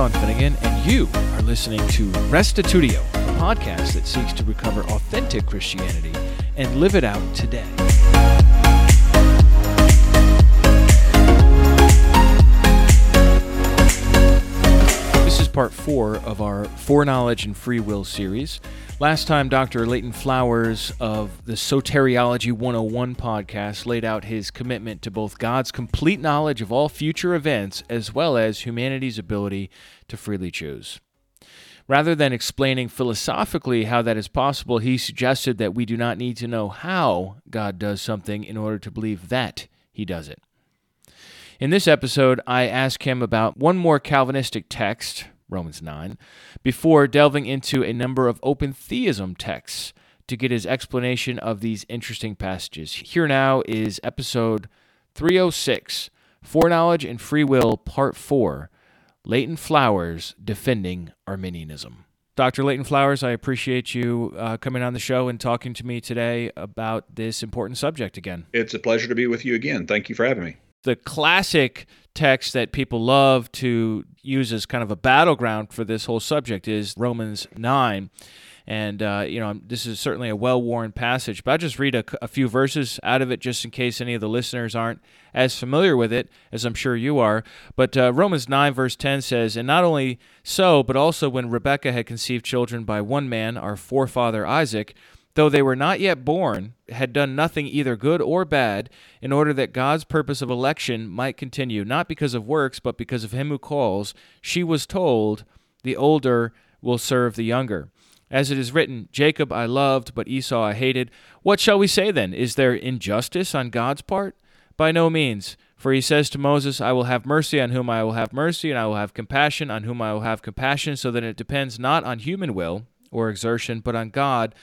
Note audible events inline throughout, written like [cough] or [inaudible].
Sean Finnegan, and you are listening to Restitutio, a podcast that seeks to recover authentic Christianity and live it out today. Part four of our Foreknowledge and Free Will series. Last time, Dr. Leighton Flowers of the Soteriology 101 podcast laid out his commitment to both God's complete knowledge of all future events as well as humanity's ability to freely choose. Rather than explaining philosophically how that is possible, he suggested that we do not need to know how God does something in order to believe that he does it. In this episode, I ask him about one more Calvinistic text, Romans 9, before delving into a number of open theism texts to get his explanation of these interesting passages. Here now is episode 306 Foreknowledge and Free Will, Part 4 Leighton Flowers Defending Arminianism. Dr. Leighton Flowers, I appreciate you uh, coming on the show and talking to me today about this important subject again. It's a pleasure to be with you again. Thank you for having me. The classic text that people love to use as kind of a battleground for this whole subject is Romans 9. And, uh, you know, this is certainly a well worn passage, but I'll just read a, a, few verses out of it just in case any of the listeners aren't as familiar with it as I'm sure you are. But uh, Romans 9, verse 10 says, And not only so, but also when Rebekah had conceived children by one man, our forefather Isaac, though they were not yet born, had done nothing either good or bad, in order that God's purpose of election might continue, not because of works, but because of him who calls, she was told, The older will serve the younger. As it is written, Jacob I loved, but Esau I hated. What shall we say then? Is there injustice on God's part? By no means. For he says to Moses, I will have mercy on whom I will have mercy, and I will have compassion on whom I will have compassion, so that it depends not on human will or exertion, but on God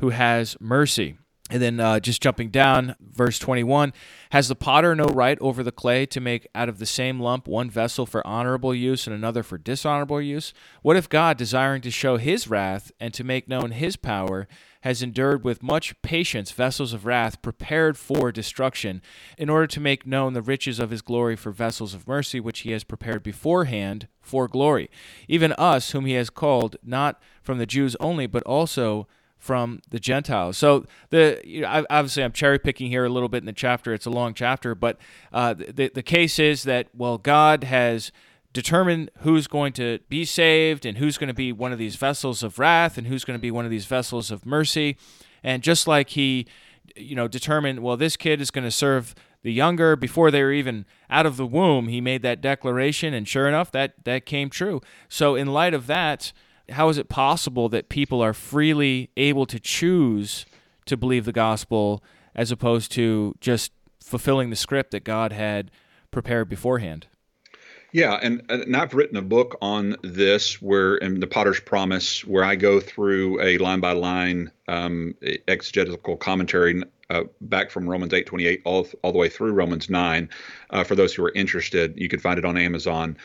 who has mercy. And then uh, just jumping down, verse 21 Has the potter no right over the clay to make out of the same lump one vessel for honorable use and another for dishonorable use? What if God, desiring to show his wrath and to make known his power, has endured with much patience vessels of wrath prepared for destruction, in order to make known the riches of his glory for vessels of mercy, which he has prepared beforehand for glory? Even us, whom he has called, not from the Jews only, but also from the Gentiles. So the you know, obviously I'm cherry picking here a little bit in the chapter. It's a long chapter, but uh, the the case is that well God has determined who's going to be saved and who's going to be one of these vessels of wrath and who's going to be one of these vessels of mercy, and just like he you know determined well this kid is going to serve the younger before they were even out of the womb he made that declaration and sure enough that that came true so in light of that how is it possible that people are freely able to choose to believe the gospel as opposed to just fulfilling the script that God had prepared beforehand? Yeah, and, and I've written a book on this where in the Potter's Promise, where I go through a line by line um, exegetical commentary uh, back from Romans 8:28 all all the way through Romans 9. Uh, for those who are interested, you can find it on Amazon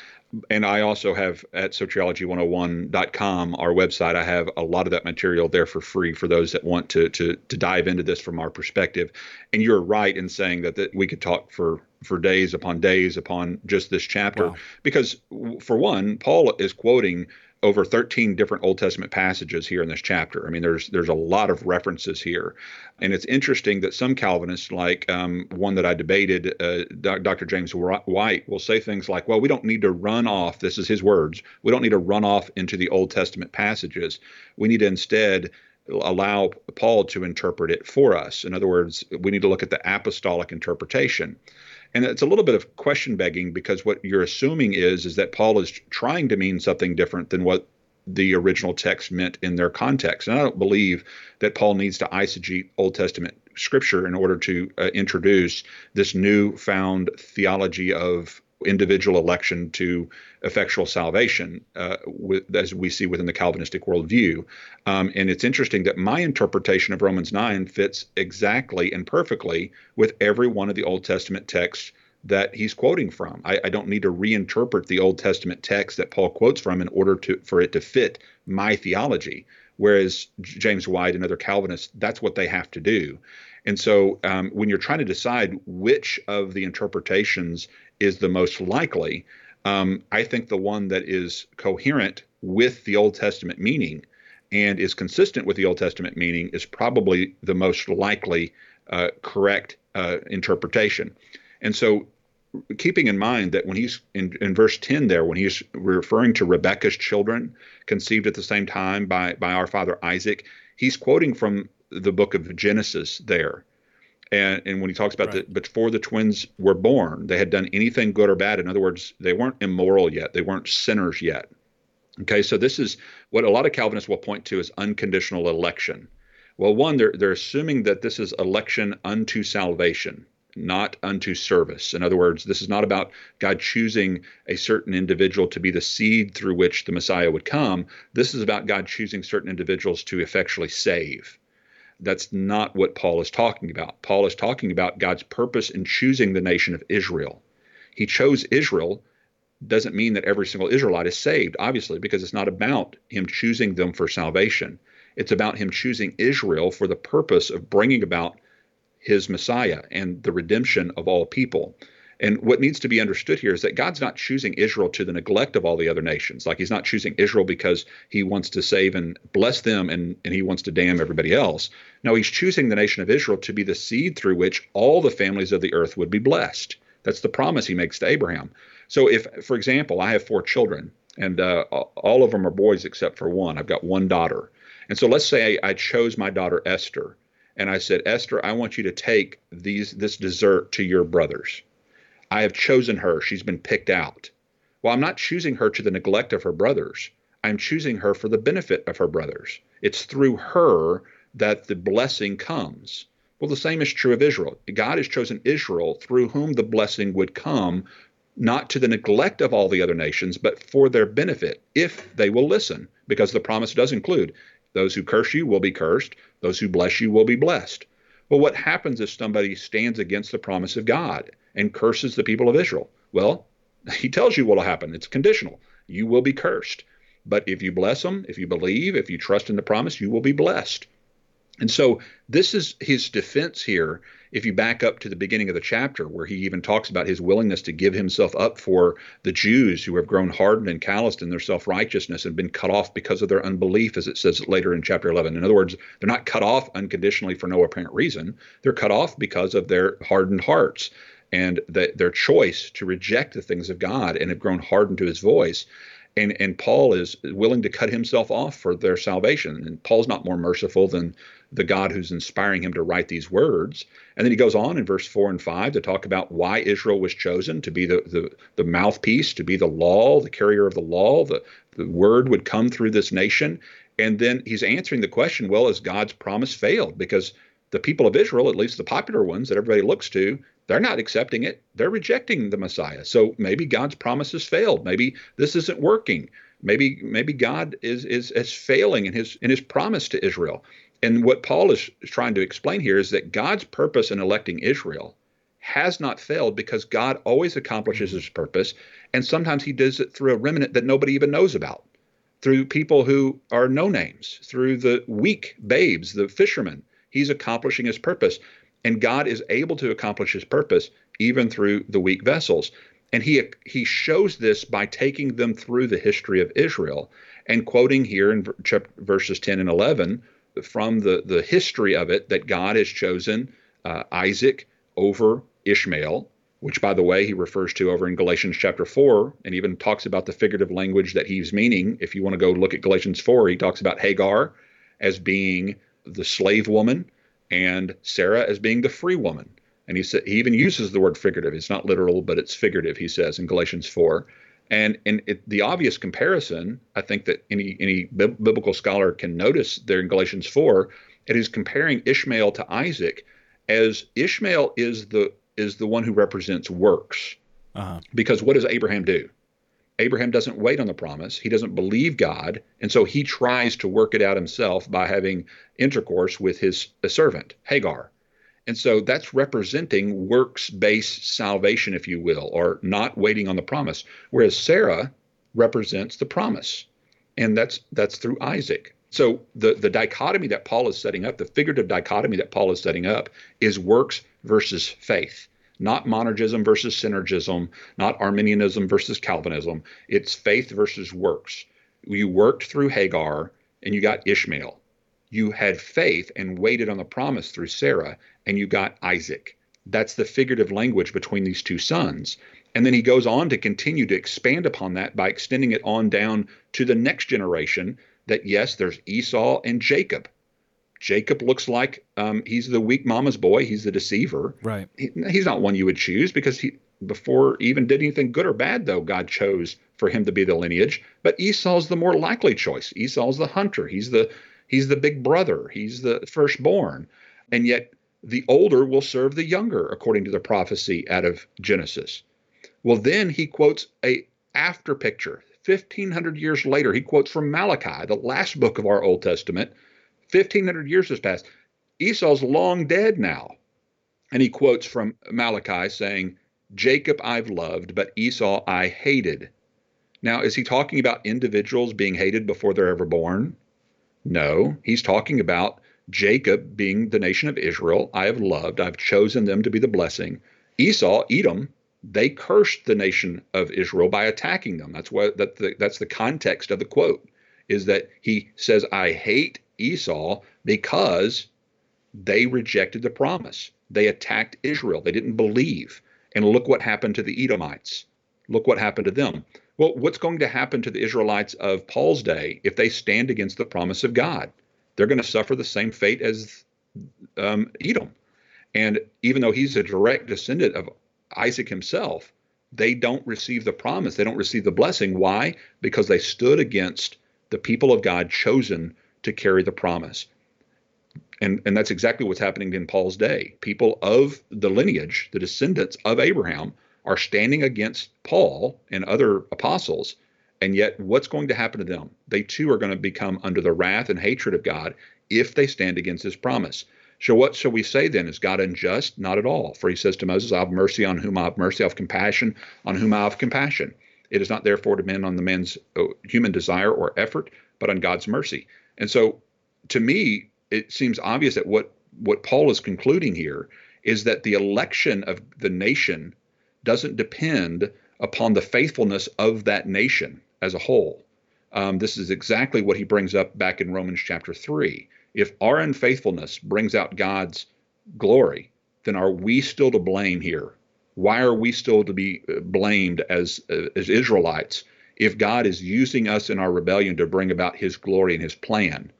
and I also have at soteriology101.com, our website, I have a lot of that material there for free for those that want to to to dive into this from our perspective. And you're right in saying that, that we could talk for for days upon days upon just this chapter wow. because for one, Paul is quoting over 13 different Old Testament passages here in this chapter. I mean, there's there's a lot of references here, and it's interesting that some Calvinists, like um, one that I debated, uh, Dr. James White, will say things like, "Well, we don't need to run off." This is his words. We don't need to run off into the Old Testament passages. We need to instead allow Paul to interpret it for us. In other words, we need to look at the apostolic interpretation. And it's a little bit of question begging because what you're assuming is is that Paul is trying to mean something different than what the original text meant in their context. And I don't believe that Paul needs to eisegete Old Testament scripture in order to uh, introduce this new found theology of individual election to effectual salvation, uh, with, as we see within the Calvinistic worldview. Um, and it's interesting that my interpretation of Romans 9 fits exactly and perfectly with every one of the Old Testament texts that he's quoting from. I, I, don't need to reinterpret the Old Testament text that Paul quotes from in order to for it to fit my theology. Whereas James White and other Calvinists, that's what they have to do. And so um, when you're trying to decide which of the interpretations is the most likely, Um, I think the one that is coherent with the Old Testament meaning and is consistent with the Old Testament meaning is probably the most likely uh, correct uh, interpretation. And so, keeping in mind that when he's in, in verse 10 there, when he's referring to Rebekah's children conceived at the same time by, by our father Isaac, he's quoting from the book of Genesis there. And, and when he talks about right. the before the twins were born, they had done anything good or bad. In other words, they weren't immoral yet, they weren't sinners yet. Okay, so this is what a lot of Calvinists will point to as unconditional election. Well, one, they're, they're assuming that this is election unto salvation, not unto service. In other words, this is not about God choosing a certain individual to be the seed through which the Messiah would come. This is about God choosing certain individuals to effectually save. That's not what Paul is talking about. Paul is talking about God's purpose in choosing the nation of Israel. He chose Israel doesn't mean that every single Israelite is saved, obviously, because it's not about him choosing them for salvation. It's about him choosing Israel for the purpose of bringing about his Messiah and the redemption of all people. And what needs to be understood here is that God's not choosing Israel to the neglect of all the other nations. Like he's not choosing Israel because he wants to save and bless them and, and he wants to damn everybody else. No, he's choosing the nation of Israel to be the seed through which all the families of the earth would be blessed. That's the promise he makes to Abraham. So, if, for example, I have four children, and uh, all of them are boys except for one, I've got one daughter. And so, let's say I, I chose my daughter Esther, and I said, Esther, I want you to take these this dessert to your brothers. I have chosen her; she's been picked out. Well, I'm not choosing her to the neglect of her brothers. I'm choosing her for the benefit of her brothers. It's through her that the blessing comes. Well, the same is true of Israel. God has chosen Israel through whom the blessing would come not to the neglect of all the other nations, but for their benefit, if they will listen, because the promise does include those who curse you will be cursed, those who bless you will be blessed. Well, what happens if somebody stands against the promise of God and curses the people of Israel? Well, [laughs] he tells you what will happen. It's conditional. You will be cursed. But if you bless them, if you believe, if you trust in the promise, you will be blessed. And so this is his defense here. If you back up to the beginning of the chapter, where he even talks about his willingness to give himself up for the Jews who have grown hardened and calloused in their self righteousness and been cut off because of their unbelief, as it says later in chapter 11. In other words, they're not cut off unconditionally for no apparent reason, they're cut off because of their hardened hearts and the, their choice to reject the things of God and have grown hardened to his voice and and Paul is willing to cut himself off for their salvation. And Paul's not more merciful than the God who's inspiring him to write these words. And then he goes on in verse four and five to talk about why Israel was chosen to be the the, the mouthpiece, to be the law, the carrier of the law. The the word would come through this nation. And then he's answering the question, well, has God's promise failed? Because the people of Israel, at least the popular ones that everybody looks to, they're not accepting it. They're rejecting the Messiah. So maybe God's promises failed. Maybe this isn't working. Maybe maybe God is is is failing in his in his promise to Israel. And what Paul is trying to explain here is that God's purpose in electing Israel has not failed because God always accomplishes mm-hmm. his purpose. And sometimes he does it through a remnant that nobody even knows about, through people who are no names, through the weak babes, the fishermen. He's accomplishing his purpose. And God is able to accomplish his purpose even through the weak vessels. And he, he shows this by taking them through the history of Israel and quoting here in verses 10 and 11 from the, the history of it that God has chosen uh, Isaac over Ishmael, which, by the way, he refers to over in Galatians chapter 4, and even talks about the figurative language that he's meaning. If you want to go look at Galatians 4, he talks about Hagar as being the slave woman and Sarah as being the free woman. And he said he even uses the word figurative. It's not literal, but it's figurative. He says in Galatians four, and and it, the obvious comparison, I think that any any biblical scholar can notice there in Galatians four, it is comparing Ishmael to Isaac, as Ishmael is the is the one who represents works, uh-huh. because what does Abraham do? Abraham doesn't wait on the promise. He doesn't believe God. And so he tries to work it out himself by having intercourse with his servant, Hagar. And so that's representing works based salvation, if you will, or not waiting on the promise. Whereas Sarah represents the promise. And that's that's through Isaac. So the, the dichotomy that Paul is setting up, the figurative dichotomy that Paul is setting up, is works versus faith. Not monergism versus synergism, not Arminianism versus Calvinism. It's faith versus works. You worked through Hagar and you got Ishmael. You had faith and waited on the promise through Sarah and you got Isaac. That's the figurative language between these two sons. And then he goes on to continue to expand upon that by extending it on down to the next generation that, yes, there's Esau and Jacob. Jacob looks like um, he's the weak mama's boy. He's the deceiver. Right. He, he's not one you would choose because he, before even did anything good or bad, though, God chose for him to be the lineage. But Esau's the more likely choice. Esau's the hunter. He's the he's the big brother. He's the firstborn. And yet the older will serve the younger, according to the prophecy out of Genesis. Well, then he quotes a after picture. 1500 years later, he quotes from Malachi, the last book of our Old Testament, 1,500 years has passed. Esau's long dead now. And he quotes from Malachi saying, Jacob I've loved, but Esau I hated. Now, is he talking about individuals being hated before they're ever born? No, he's talking about Jacob being the nation of Israel. I have loved, I've chosen them to be the blessing. Esau, Edom, they cursed the nation of Israel by attacking them. That's what that the, that's the context of the quote is that he says, I hate Esau because they rejected the promise. They attacked Israel. They didn't believe. And look what happened to the Edomites. Look what happened to them. Well, what's going to happen to the Israelites of Paul's day if they stand against the promise of God? They're going to suffer the same fate as um, Edom. And even though he's a direct descendant of Isaac himself, they don't receive the promise. They don't receive the blessing. Why? Because they stood against the people of God chosen to carry the promise. And, and that's exactly what's happening in Paul's day. People of the lineage, the descendants of Abraham, are standing against Paul and other apostles. And yet, what's going to happen to them? They too are going to become under the wrath and hatred of God if they stand against his promise. So, what shall we say then? Is God unjust? Not at all. For he says to Moses, I have mercy on whom I have mercy, I have compassion on whom I have compassion. It is not therefore depend on the man's uh, human desire or effort, but on God's mercy. And so to me, it seems obvious that what, what Paul is concluding here is that the election of the nation doesn't depend upon the faithfulness of that nation as a whole. Um, this is exactly what he brings up back in Romans chapter 3. If our unfaithfulness brings out God's glory, then are we still to blame here? Why are we still to be uh, blamed as, uh, as Israelites if God is using us in our rebellion to bring about his glory and his plan.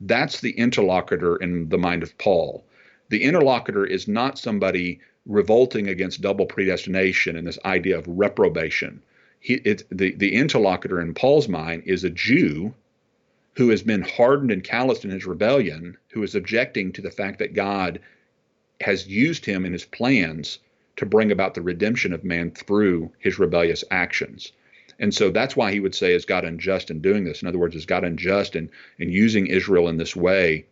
That's the interlocutor in the mind of Paul. The interlocutor is not somebody revolting against double predestination and this idea of reprobation. He, it, the, the interlocutor in Paul's mind is a Jew who has been hardened and calloused in his rebellion, who is objecting to the fact that God has used him in his plans to bring about the redemption of man through his rebellious actions. And so that's why he would say, is God unjust in doing this? In other words, is God unjust in, in using Israel in this way,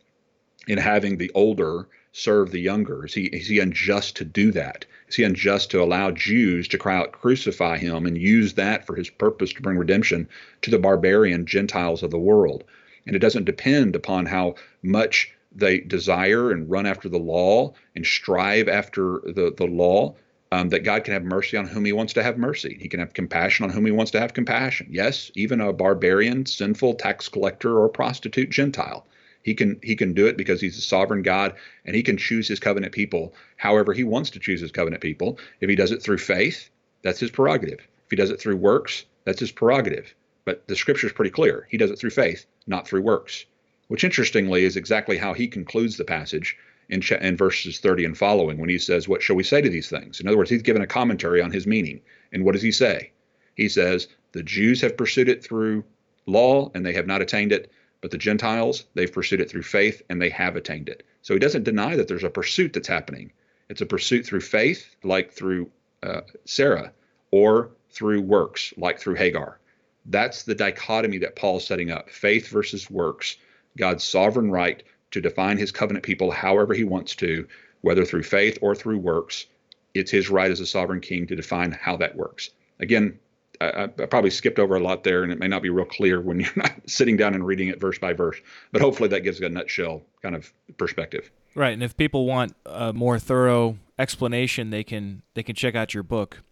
in having the older serve the younger? Is he, is he unjust to do that? Is he unjust to allow Jews to cry out, crucify him, and use that for his purpose to bring redemption to the barbarian Gentiles of the world? And it doesn't depend upon how much they desire and run after the law and strive after the, the law um, that God can have mercy on whom He wants to have mercy. He can have compassion on whom He wants to have compassion. Yes, even a barbarian, sinful tax collector or prostitute Gentile. He can he can do it because he's a sovereign God and he can choose his covenant people however he wants to choose his covenant people. If he does it through faith, that's his prerogative. If he does it through works, that's his prerogative. But the scripture is pretty clear. He does it through faith, not through works. Which interestingly is exactly how he concludes the passage in, in verses 30 and following when he says, What shall we say to these things? In other words, he's given a commentary on his meaning. And what does he say? He says, The Jews have pursued it through law and they have not attained it, but the Gentiles, they've pursued it through faith and they have attained it. So he doesn't deny that there's a pursuit that's happening. It's a pursuit through faith, like through uh, Sarah, or through works, like through Hagar. That's the dichotomy that Paul's setting up faith versus works, God's sovereign right to define his covenant people however he wants to, whether through faith or through works. It's his right as a sovereign king to define how that works. Again, I, I, probably skipped over a lot there, and it may not be real clear when [laughs] you're not sitting down and reading it verse by verse. But hopefully, that gives a nutshell kind of perspective. Right, and if people want a more thorough explanation, they can they can check out your book.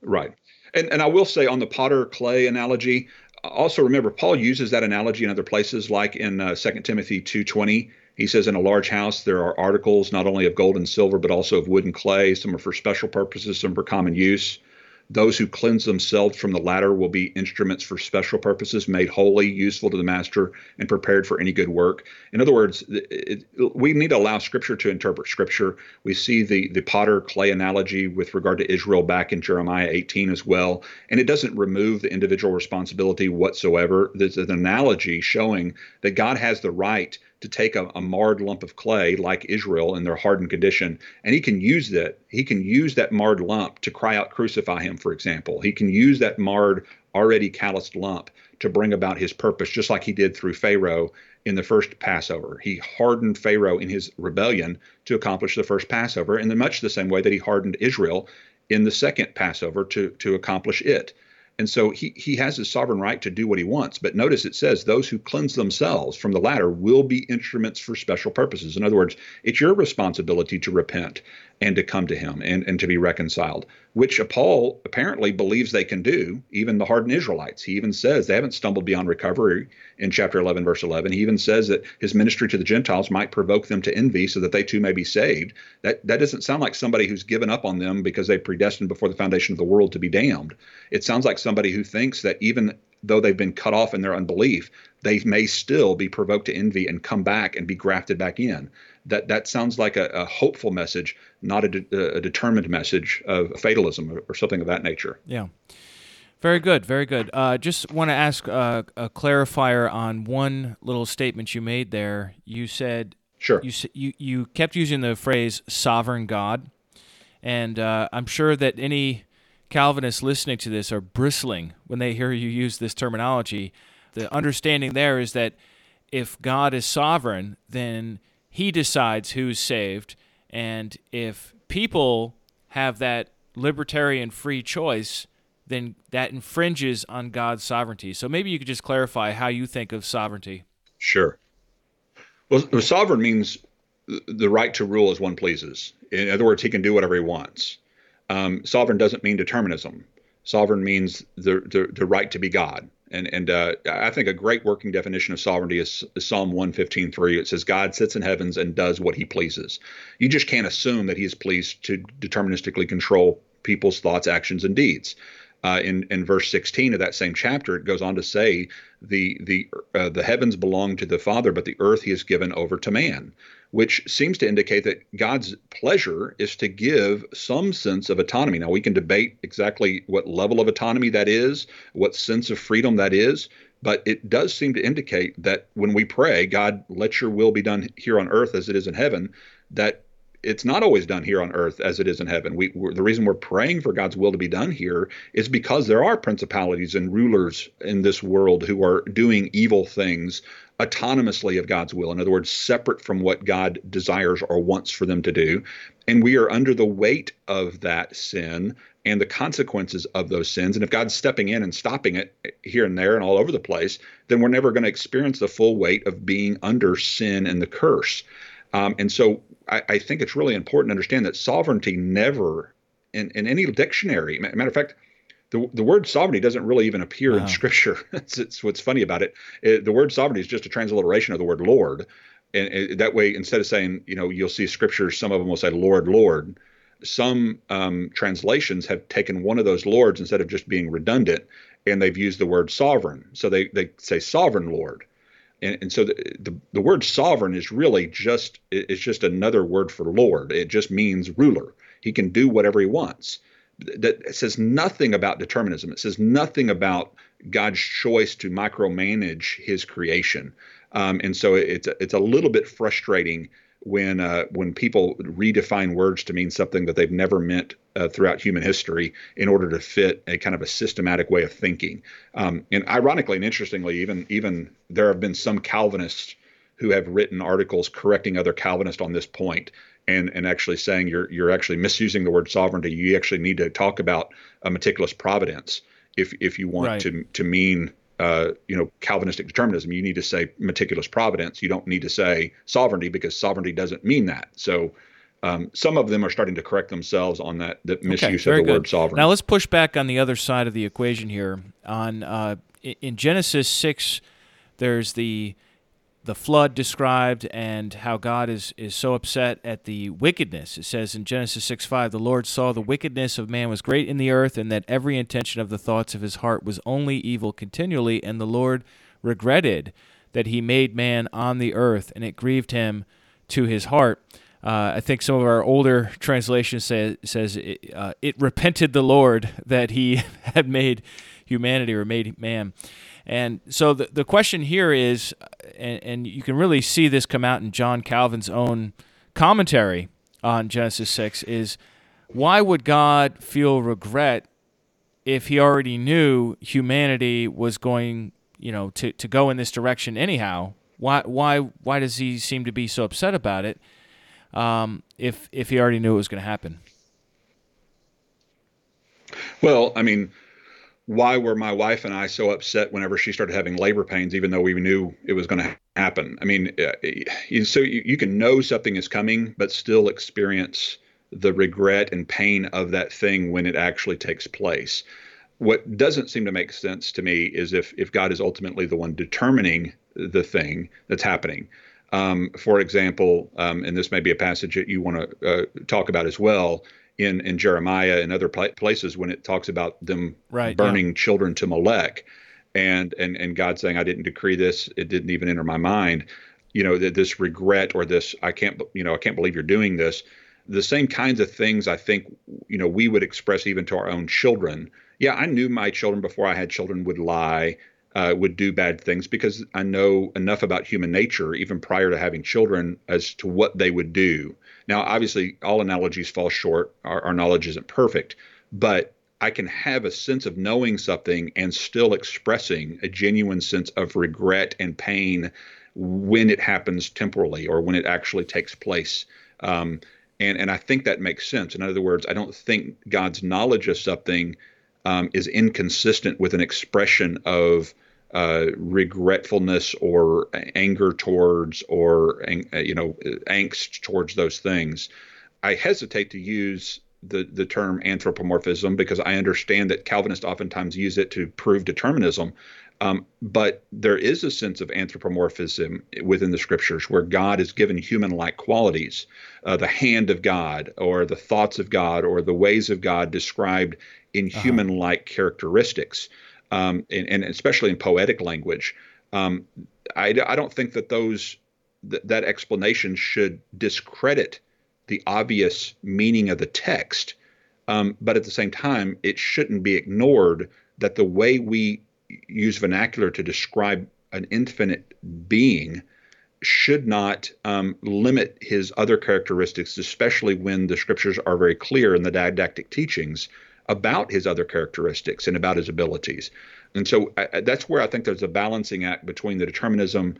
Right. And and I will say on the potter clay analogy, also remember Paul uses that analogy in other places, like in uh, 2 Timothy 2:20. He says, "In a large house there are articles not only of gold and silver, but also of wood and clay. Some are for special purposes, some for common use." Those who cleanse themselves from the latter will be instruments for special purposes, made holy, useful to the master, and prepared for any good work. In other words, it, it, we need to allow Scripture to interpret Scripture. We see the the potter clay analogy with regard to Israel back in Jeremiah 18 as well, and it doesn't remove the individual responsibility whatsoever. There's an analogy showing that God has the right to take a, a, marred lump of clay like Israel in their hardened condition, and he can use that. He can use that marred lump to cry out, "Crucify him!" For example, he can use that marred, already calloused lump to bring about his purpose, just like he did through Pharaoh in the first Passover. He hardened Pharaoh in his rebellion to accomplish the first Passover, in much the same way that he hardened Israel in the second Passover to to accomplish it. And so he, he has his sovereign right to do what he wants. But notice it says those who cleanse themselves from the latter will be instruments for special purposes. In other words, it's your responsibility to repent and to come to him and, and to be reconciled, which Paul apparently believes they can do, even the hardened Israelites. He even says they haven't stumbled beyond recovery in chapter 11, verse 11. He even says that his ministry to the Gentiles might provoke them to envy so that they too may be saved. That, that doesn't sound like somebody who's given up on them because they predestined before the foundation of the world to be damned. It sounds like somebody who thinks that even though they've been cut off in their unbelief, they may still be provoked to envy and come back and be grafted back in that that sounds like a, a hopeful message, not a, de- a, determined message of fatalism or, or, something of that nature. Yeah. Very good, very good. Uh, just want to ask uh, a clarifier on one little statement you made there. You said sure. You you you kept using the phrase "sovereign God," and uh, I'm sure that any Calvinists listening to this are bristling when they hear you use this terminology. The understanding there is that if God is sovereign, then he decides who's saved. And if people have that libertarian free choice, then that infringes on God's sovereignty. So maybe you could just clarify how you think of sovereignty. Sure. Well, sovereign means the right to rule as one pleases. In other words, he can do whatever he wants. Um, sovereign doesn't mean determinism. Sovereign means the, the, the right to be God. And and uh, I think a great working definition of sovereignty is, is Psalm 115:3. It says, "God sits in heavens and does what He pleases." You just can't assume that He is pleased to deterministically control people's thoughts, actions, and deeds. Uh, in in verse 16 of that same chapter, it goes on to say, "the the uh, the heavens belong to the Father, but the earth He has given over to man." Which seems to indicate that God's pleasure is to give some sense of autonomy. Now, we can debate exactly what level of autonomy that is, what sense of freedom that is, but it does seem to indicate that when we pray, God, let your will be done here on earth as it is in heaven, that it's not always done here on earth as it is in heaven. We, the reason we're praying for God's will to be done here is because there are principalities and rulers in this world who are doing evil things autonomously of God's will. In other words, separate from what God desires or wants for them to do. And we are under the weight of that sin and the consequences of those sins. And if God's stepping in and stopping it here and there and all over the place, then we're never going to experience the full weight of being under sin and the curse. Um, and so I, I, think it's really important to understand that sovereignty never, in, in any dictionary, matter of fact, the, the word sovereignty doesn't really even appear wow. in scripture. [laughs] it's, it's, what's funny about it. it. The word sovereignty is just a transliteration of the word Lord. And that way, instead of saying, you know, you'll see scriptures, some of them will say Lord, Lord. Some um, translations have taken one of those lords instead of just being redundant, and they've used the word sovereign. So they, they say sovereign Lord. And, and so the, the, the word sovereign is really just it's just another word for Lord. It just means ruler. He can do whatever he wants that says nothing about determinism. It says nothing about God's choice to micromanage His creation, um, and so it's it's a little bit frustrating when uh, when people redefine words to mean something that they've never meant uh, throughout human history in order to fit a kind of a systematic way of thinking. Um, and ironically and interestingly, even even there have been some Calvinists who have written articles correcting other Calvinists on this point and and actually saying you're you're actually misusing the word sovereignty. You actually need to talk about a meticulous providence if if you want right. to to mean uh, you know Calvinistic determinism. You need to say meticulous providence. You don't need to say sovereignty because sovereignty doesn't mean that. So um, some of them are starting to correct themselves on that, that misuse okay, of the good. word sovereign. Now let's push back on the other side of the equation here. On uh, in Genesis six, there's the the flood described and how God is, is so upset at the wickedness. It says in Genesis 6 5, the Lord saw the wickedness of man was great in the earth, and that every intention of the thoughts of his heart was only evil continually, and the Lord regretted that he made man on the earth, and it grieved him to his heart. Uh, I think some of our older translations say, says it, uh, it repented the Lord [laughs] that he had made humanity or made man. And so the, the question here is, and, and you can really see this come out in John Calvin's own commentary on Genesis 6, is why would God feel regret if he already knew humanity was going, you know, to, to go in this direction anyhow? Why, why, why does he seem to be so upset about it um, if, if he already knew it was going to happen? Well, I mean, why were my wife and I so upset whenever she started having labor pains, even though we knew it was going to happen? I mean, uh, so you, you can know something is coming, but still experience the regret and pain of that thing when it actually takes place. What doesn't seem to make sense to me is if if God is ultimately the one determining the thing that's happening. Um, for example, um, and this may be a passage that you want to uh, talk about as well in in Jeremiah and other places when it talks about them right, burning yeah. children to Molech, and and and God saying, "I didn't decree this; it didn't even enter my mind." You know, that this regret or this, I can't, you know, I can't believe you're doing this. The same kinds of things I think, you know, we would express even to our own children. Yeah, I knew my children before I had children would lie, uh, would do bad things because I know enough about human nature, even prior to having children, as to what they would do. Now, obviously, all analogies fall short. Our, our knowledge isn't perfect, but I can have a sense of knowing something and still expressing a genuine sense of regret and pain when it happens temporally or when it actually takes place. Um, and, and I think that makes sense. In other words, I don't think God's knowledge of something um, is inconsistent with an expression of uh, regretfulness or anger towards or uh, you know angst towards those things. I hesitate to use the the term anthropomorphism because I understand that Calvinists oftentimes use it to prove determinism. Um, but there is a sense of anthropomorphism within the scriptures where God is given human like qualities, uh, the hand of God, or the thoughts of God, or the ways of God described in uh-huh. human like characteristics um, and, and, especially in poetic language. Um, I, I, don't think that those th- that explanation should discredit the obvious meaning of the text, um, but at the same time, it shouldn't be ignored that the way we use vernacular to describe an infinite being should not um, limit his other characteristics, especially when the scriptures are very clear in the didactic teachings about his other characteristics and about his abilities. And so I, that's where I think there's a balancing act between the determinism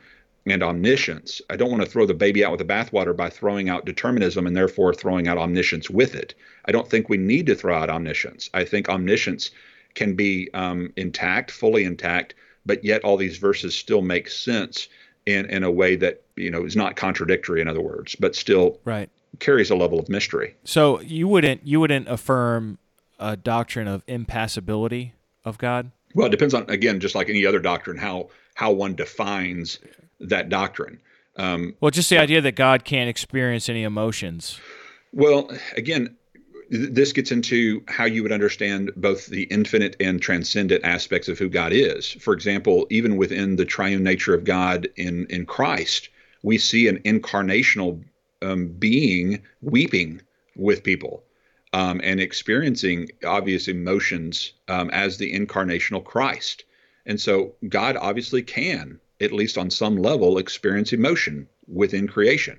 and omniscience. I don't want to throw the baby out with the bathwater by throwing out determinism and therefore throwing out omniscience with it. I don't think we need to throw out omniscience. I think omniscience can be um, intact, fully intact, but yet all these verses still make sense in, in a way that you know is not contradictory. In other words, but still right. carries a level of mystery. So you wouldn't you wouldn't affirm a doctrine of impassibility of God? Well, it depends on again, just like any other doctrine, how how one defines that doctrine. Um, well, just the idea that God can't experience any emotions. Well, again, th- this gets into how you would understand both the infinite and transcendent aspects of who God is. For example, even within the triune nature of God in in Christ, we see an incarnational um, being weeping with people um, and experiencing obvious emotions um, as the incarnational Christ. And so God obviously can, at least on some level, experience emotion within creation.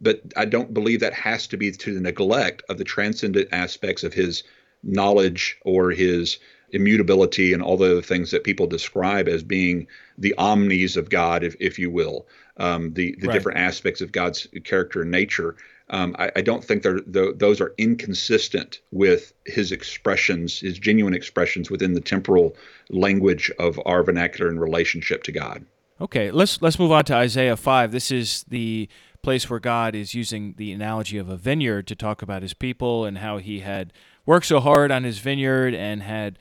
But I don't believe that has to be to the neglect of the transcendent aspects of his knowledge or his immutability and all the other things that people describe as being the omnis of God, if, if you will, um, the, the right. different aspects of God's character and nature um, I, I, don't think the, those are inconsistent with his expressions, his genuine expressions within the temporal language of our vernacular and relationship to God. Okay, let's let's move on to Isaiah five. This is the place where God is using the analogy of a vineyard to talk about his people and how he had worked so hard on his vineyard and had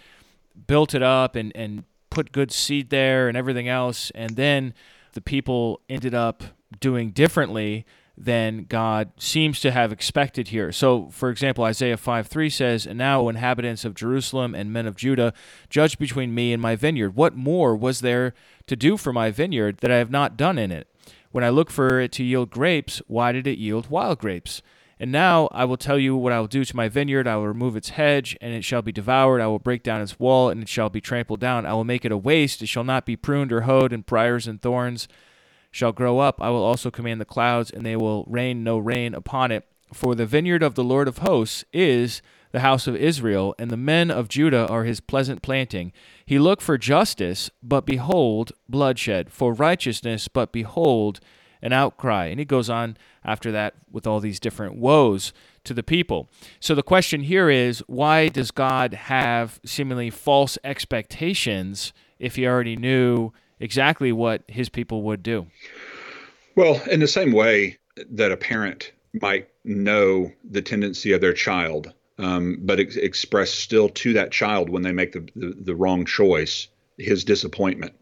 built it up and, and put good seed there and everything else. And then the people ended up doing differently than God seems to have expected here. So, for example, Isaiah 5 3 says, And now, inhabitants of Jerusalem and men of Judah, judge between me and my vineyard. What more was there to do for my vineyard that I have not done in it? When I look for it to yield grapes, why did it yield wild grapes? And now I will tell you what I will do to my vineyard. I will remove its hedge, and it shall be devoured. I will break down its wall, and it shall be trampled down. I will make it a waste. It shall not be pruned or hoed, and briers and thorns shall grow up. I will also command the clouds, and they will rain no rain upon it. For the vineyard of the Lord of hosts is the house of Israel, and the men of Judah are his pleasant planting. He looked for justice, but behold, bloodshed, for righteousness, but behold, an outcry. And he goes on after that with all these different woes to the people. So the question here is why does God have seemingly false expectations if he already knew exactly what his people would do? Well, in the same way that a parent might know the tendency of their child, um, but ex- express still to that child when they make the, the, the wrong choice his disappointment.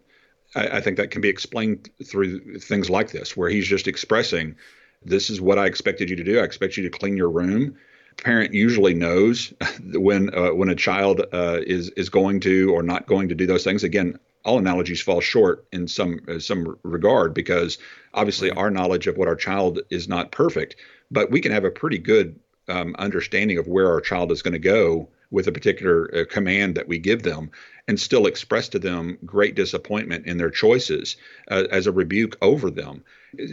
I, I, think that can be explained through things like this, where he's just expressing, "This is what I expected you to do. I expect you to clean your room." Parent usually knows when uh, when a child uh, is is going to or not going to do those things. Again, all analogies fall short in some uh, some regard because obviously our knowledge of what our child is not perfect, but we can have a pretty good um, understanding of where our child is going to go with a particular uh, command that we give them and still express to them great disappointment in their choices uh, as a rebuke over them.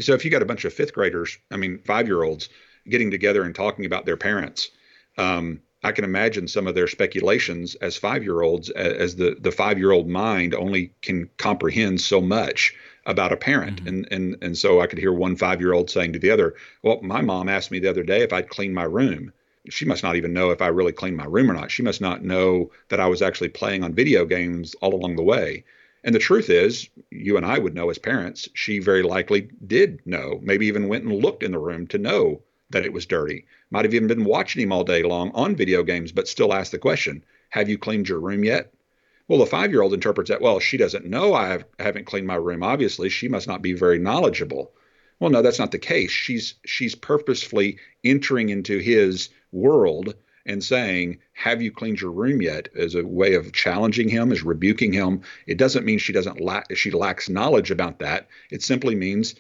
So if you got a bunch of fifth graders, I mean, five year olds getting together and talking about their parents, um, I can imagine some of their speculations as five year olds, as the, the five year old mind only can comprehend so much about a parent. Mm-hmm. And, and, and so I could hear one five year old saying to the other, Well, my mom asked me the other day if I'd clean my room. She must not even know if I really cleaned my room or not. She must not know that I was actually playing on video games all along the way. And the truth is, you and I would know as parents, she very likely did know, maybe even went and looked in the room to know that it was dirty. Might have even been watching him all day long on video games, but still asked the question, Have you cleaned your room yet? Well, the five year old interprets that, well, she doesn't know I have, haven't cleaned my room. Obviously, she must not be very knowledgeable. Well, no, that's not the case. She's she's purposefully entering into his world and saying, "Have you cleaned your room yet?" as a way of challenging him, as rebuking him. It doesn't mean she doesn't she lacks knowledge about that. It simply means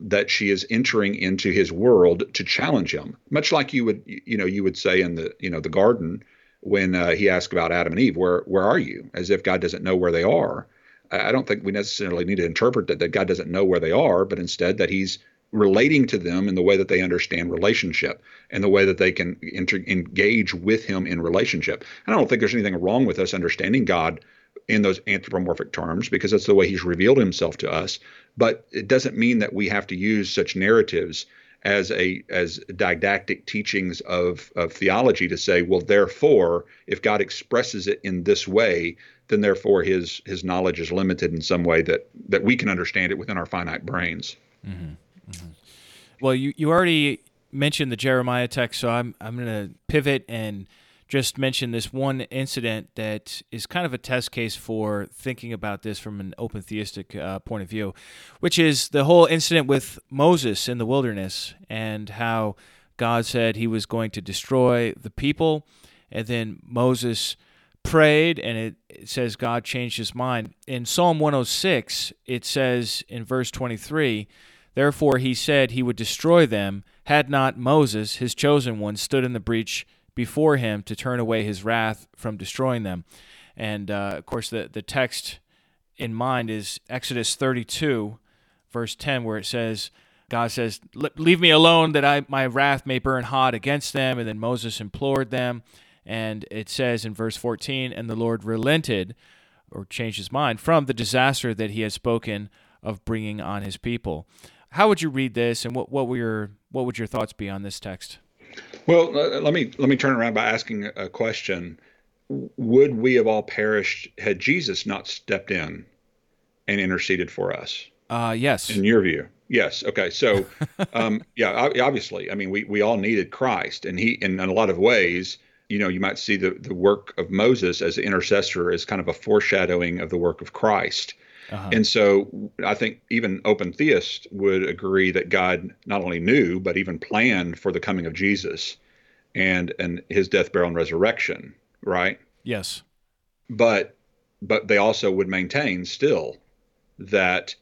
that she is entering into his world to challenge him, much like you would you know you would say in the you know the garden when uh, he asked about Adam and Eve, where where are you? As if God doesn't know where they are. I don't think we necessarily need to interpret that that God doesn't know where they are, but instead that He's relating to them in the way that they understand relationship and the way that they can inter- engage with Him in relationship. And I don't think there's anything wrong with us understanding God in those anthropomorphic terms because that's the way He's revealed Himself to us. But it doesn't mean that we have to use such narratives as a as didactic teachings of, of theology to say, well, therefore, if God expresses it in this way, then therefore his his knowledge is limited in some way that that we can understand it within our finite brains. Mm-hmm. Mm-hmm. Well, you, you already mentioned the Jeremiah text, so I'm I'm going to pivot and just mention this one incident that is kind of a test case for thinking about this from an open theistic uh, point of view, which is the whole incident with Moses in the wilderness and how God said he was going to destroy the people. And then Moses prayed, and it, it says God changed his mind. In Psalm 106, it says in verse 23, Therefore he said he would destroy them, had not Moses, his chosen one, stood in the breach before him to turn away his wrath from destroying them. And uh, of course, the, the text in mind is Exodus 32, verse 10, where it says, God says, Leave me alone that I, my wrath may burn hot against them. And then Moses implored them. And it says in verse 14, And the Lord relented or changed his mind from the disaster that he had spoken of bringing on his people. How would you read this, and what, what, were your, what would your thoughts be on this text? Well, let me let me turn around by asking a question. Would we have all perished had Jesus not stepped in and interceded for us? Uh, yes. In your view, yes. Okay, so [laughs] um, yeah, obviously, I mean, we we all needed Christ, and he, in, in a lot of ways, you know, you might see the the work of Moses as an intercessor as kind of a foreshadowing of the work of Christ. Uh-huh. And so I think even open theists would agree that God not only knew, but even planned for the coming of Jesus and and his death, burial, and resurrection, right? Yes. But but they also would maintain still that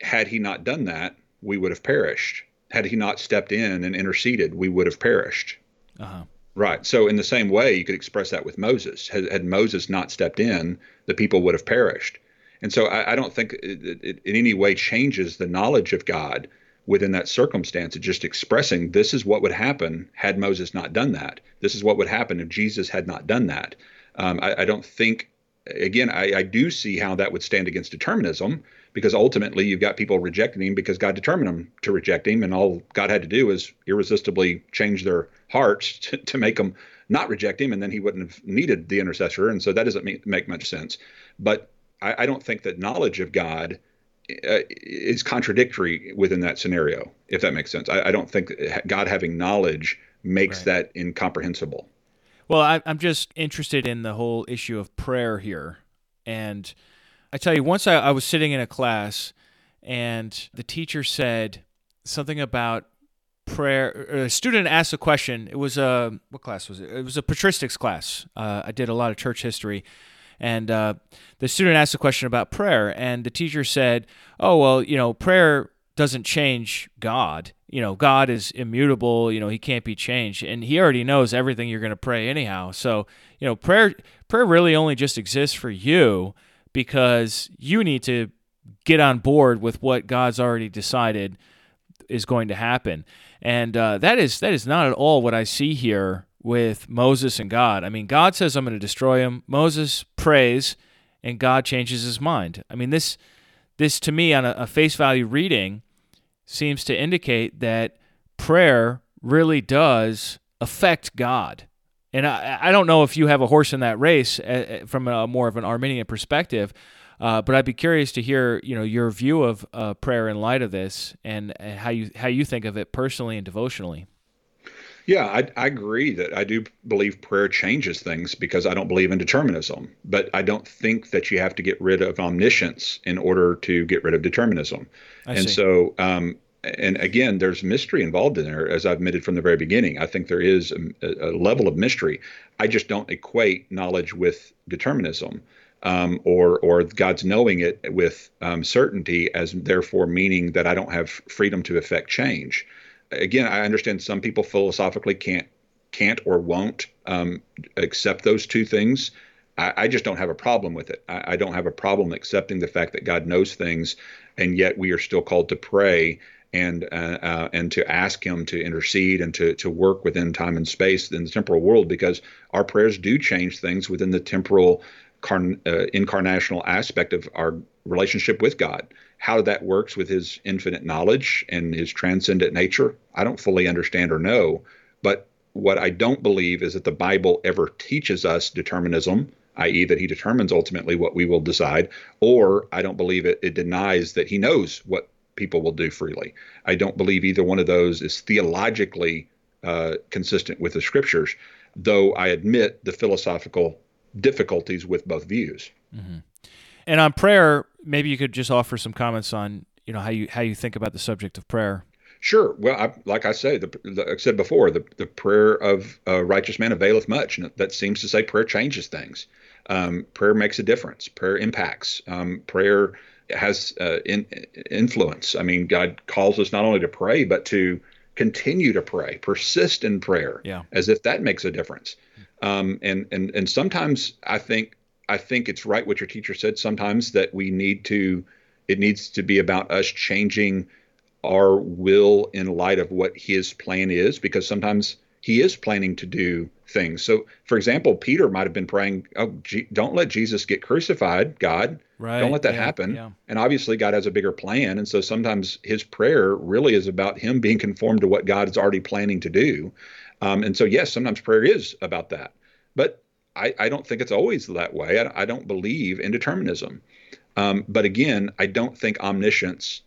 had he not done that, we would have perished. Had he not stepped in and interceded, we would have perished. Uh-huh. Right. So in the same way, you could express that with Moses. Had, had Moses not stepped in, the people would have perished. And so I, I don't think it, it, in any way changes the knowledge of God within that circumstance. It's just expressing this is what would happen had Moses not done that. This is what would happen if Jesus had not done that. Um, I, I, don't think, again, I, I, do see how that would stand against determinism because ultimately you've got people rejecting him because God determined them to reject him. And all God had to do was irresistibly change their hearts [laughs] to, to make them not reject him. And then he wouldn't have needed the intercessor. And so that doesn't make much sense. But I, I don't think that knowledge of God uh, is contradictory within that scenario, if that makes sense. I, I don't think God having knowledge makes right. that incomprehensible. Well, I, I'm just interested in the whole issue of prayer here. And I tell you, once I, I was sitting in a class and the teacher said something about prayer. A student asked a question. It was a, what class was it? It was a patristics class. Uh, I did a lot of church history and uh, the student asked a question about prayer, and the teacher said, "Oh well, you know, prayer doesn't change God. You know, God is immutable. You know, He can't be changed, and He already knows everything you're going to pray anyhow. So, you know, prayer prayer really only just exists for you because you need to get on board with what God's already decided is going to happen." And uh, that is that is not at all what I see here with Moses and God. I mean, God says, I'm going to destroy him. Moses prays, and God changes his mind. I mean, this, this to me, on a, a face value reading, seems to indicate that prayer really does affect God. And I, I don't know if you have a horse in that race uh, from a more of an Arminian perspective, uh, but I'd be curious to hear, you know, your view of uh, prayer in light of this and, and how you how you think of it personally and devotionally. Yeah, I, I, agree that I do believe prayer changes things because I don't believe in determinism. But I don't think that you have to get rid of omniscience in order to get rid of determinism. I and see. so, um, and again, there's mystery involved in there, as I've admitted from the very beginning. I think there is a, a level of mystery. I just don't equate knowledge with determinism. Um, or or God's knowing it with um, certainty as therefore meaning that I don't have freedom to affect change again, I understand some people philosophically can't can't or won't um, accept those two things. I, I, just don't have a problem with it. I, I, don't have a problem accepting the fact that God knows things, and yet we are still called to pray and uh, uh, and to ask Him to intercede and to to work within time and space in the temporal world, because our prayers do change things within the temporal carn, uh, incarnational aspect of our relationship with God. How that works with his infinite knowledge and his transcendent nature, I don't fully understand or know. But what I don't believe is that the Bible ever teaches us determinism, i.e., that he determines ultimately what we will decide, or I don't believe it, it denies that he knows what people will do freely. I don't believe either one of those is theologically uh, consistent with the scriptures, though I admit the philosophical difficulties with both views. Mm-hmm. And on prayer, maybe you could just offer some comments on you know how you how you think about the subject of prayer. Sure. Well, I, like I say, the, the, I said before, the, the prayer of a righteous man availeth much, and that seems to say prayer changes things. Um, prayer makes a difference. Prayer impacts. Um, prayer has uh, in, influence. I mean, God calls us not only to pray, but to continue to pray, persist in prayer, yeah. as if that makes a difference. Um, and and and sometimes I think I think it's right what your teacher said. Sometimes that we need to, it needs to be about us changing our will in light of what His plan is, because sometimes He is planning to do things. So, for example, Peter might have been praying, "Oh, G- don't let Jesus get crucified, God. Right. Don't let that yeah, happen." Yeah. And obviously, God has a bigger plan, and so sometimes His prayer really is about Him being conformed to what God is already planning to do. Um, and so, yes, sometimes prayer is about that. But I, I don't think it's always that way. I, I don't believe in determinism. Um, but again, I don't think omniscience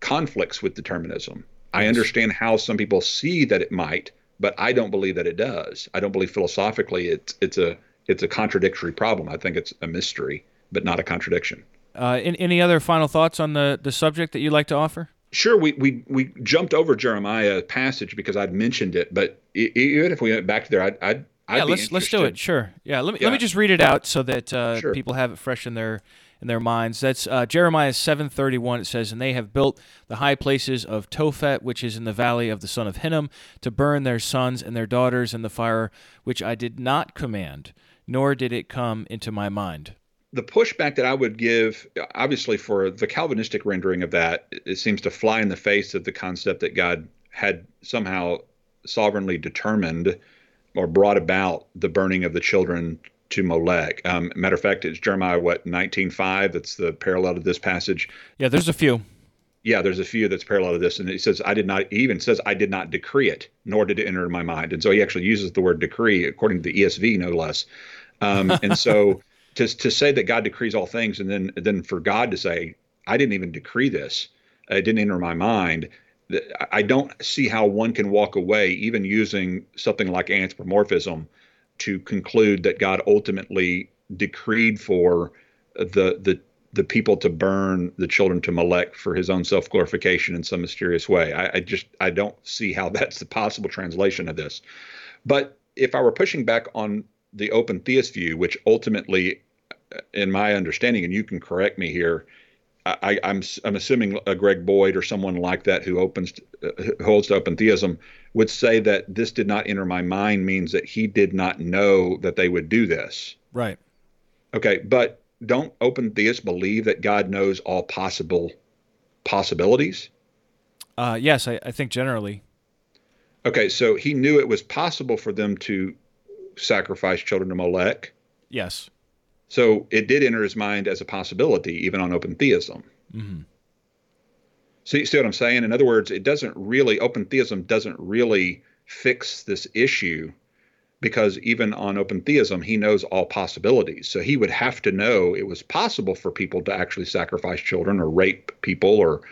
conflicts with determinism. I understand how some people see that it might, but I don't believe that it does. I don't believe philosophically it's it's a it's a contradictory problem. I think it's a mystery, but not a contradiction. Uh, any other final thoughts on the, the subject that you'd like to offer? Sure, we, we, we jumped over Jeremiah passage because I'd mentioned it, but even if we went back to there, I'd, I'd, I'd yeah, let's let's do it. Sure. Yeah, let me yeah. let me just read it out so that uh, sure. people have it fresh in their in their minds. That's uh, Jeremiah 7:31. It says, "And they have built the high places of Tophet, which is in the valley of the son of Hinnom, to burn their sons and their daughters in the fire, which I did not command, nor did it come into my mind." The pushback that I would give, obviously, for the Calvinistic rendering of that, it seems to fly in the face of the concept that God had somehow sovereignly determined or brought about the burning of the children to Molech. Um, matter of fact, it's Jeremiah what nineteen five. That's the parallel to this passage. Yeah, there's a few. Yeah, there's a few that's parallel to this, and he says, "I did not." He even says, "I did not decree it, nor did it enter my mind." And so he actually uses the word decree, according to the ESV, no less. Um, and so [laughs] to to say that God decrees all things, and then then for God to say, "I didn't even decree this," it didn't enter my mind. I don't see how one can walk away, even using something like anthropomorphism, to conclude that God ultimately decreed for the the the people to burn the children to Molech for his own self glorification in some mysterious way. I, I, just I don't see how that's the possible translation of this. But if I were pushing back on the open theist view, which ultimately, uh, in my understanding, and you can correct me here, I, am I'm, I'm assuming a Greg Boyd or someone like that who opens uh, holds to open theism would say that this did not enter my mind means that he did not know that they would do this. Right. Okay, but don't open theists believe that God knows all possible possibilities? Uh, yes, I, I think generally. Okay, so he knew it was possible for them to sacrifice children to Molech. Yes. So it did enter his mind as a possibility, even on open theism. Mm-hmm. See, see what I'm saying? In other words, it doesn't really, open theism doesn't really fix this issue because even on open theism, he knows all possibilities. So he would have to know it was possible for people to actually sacrifice children or rape people or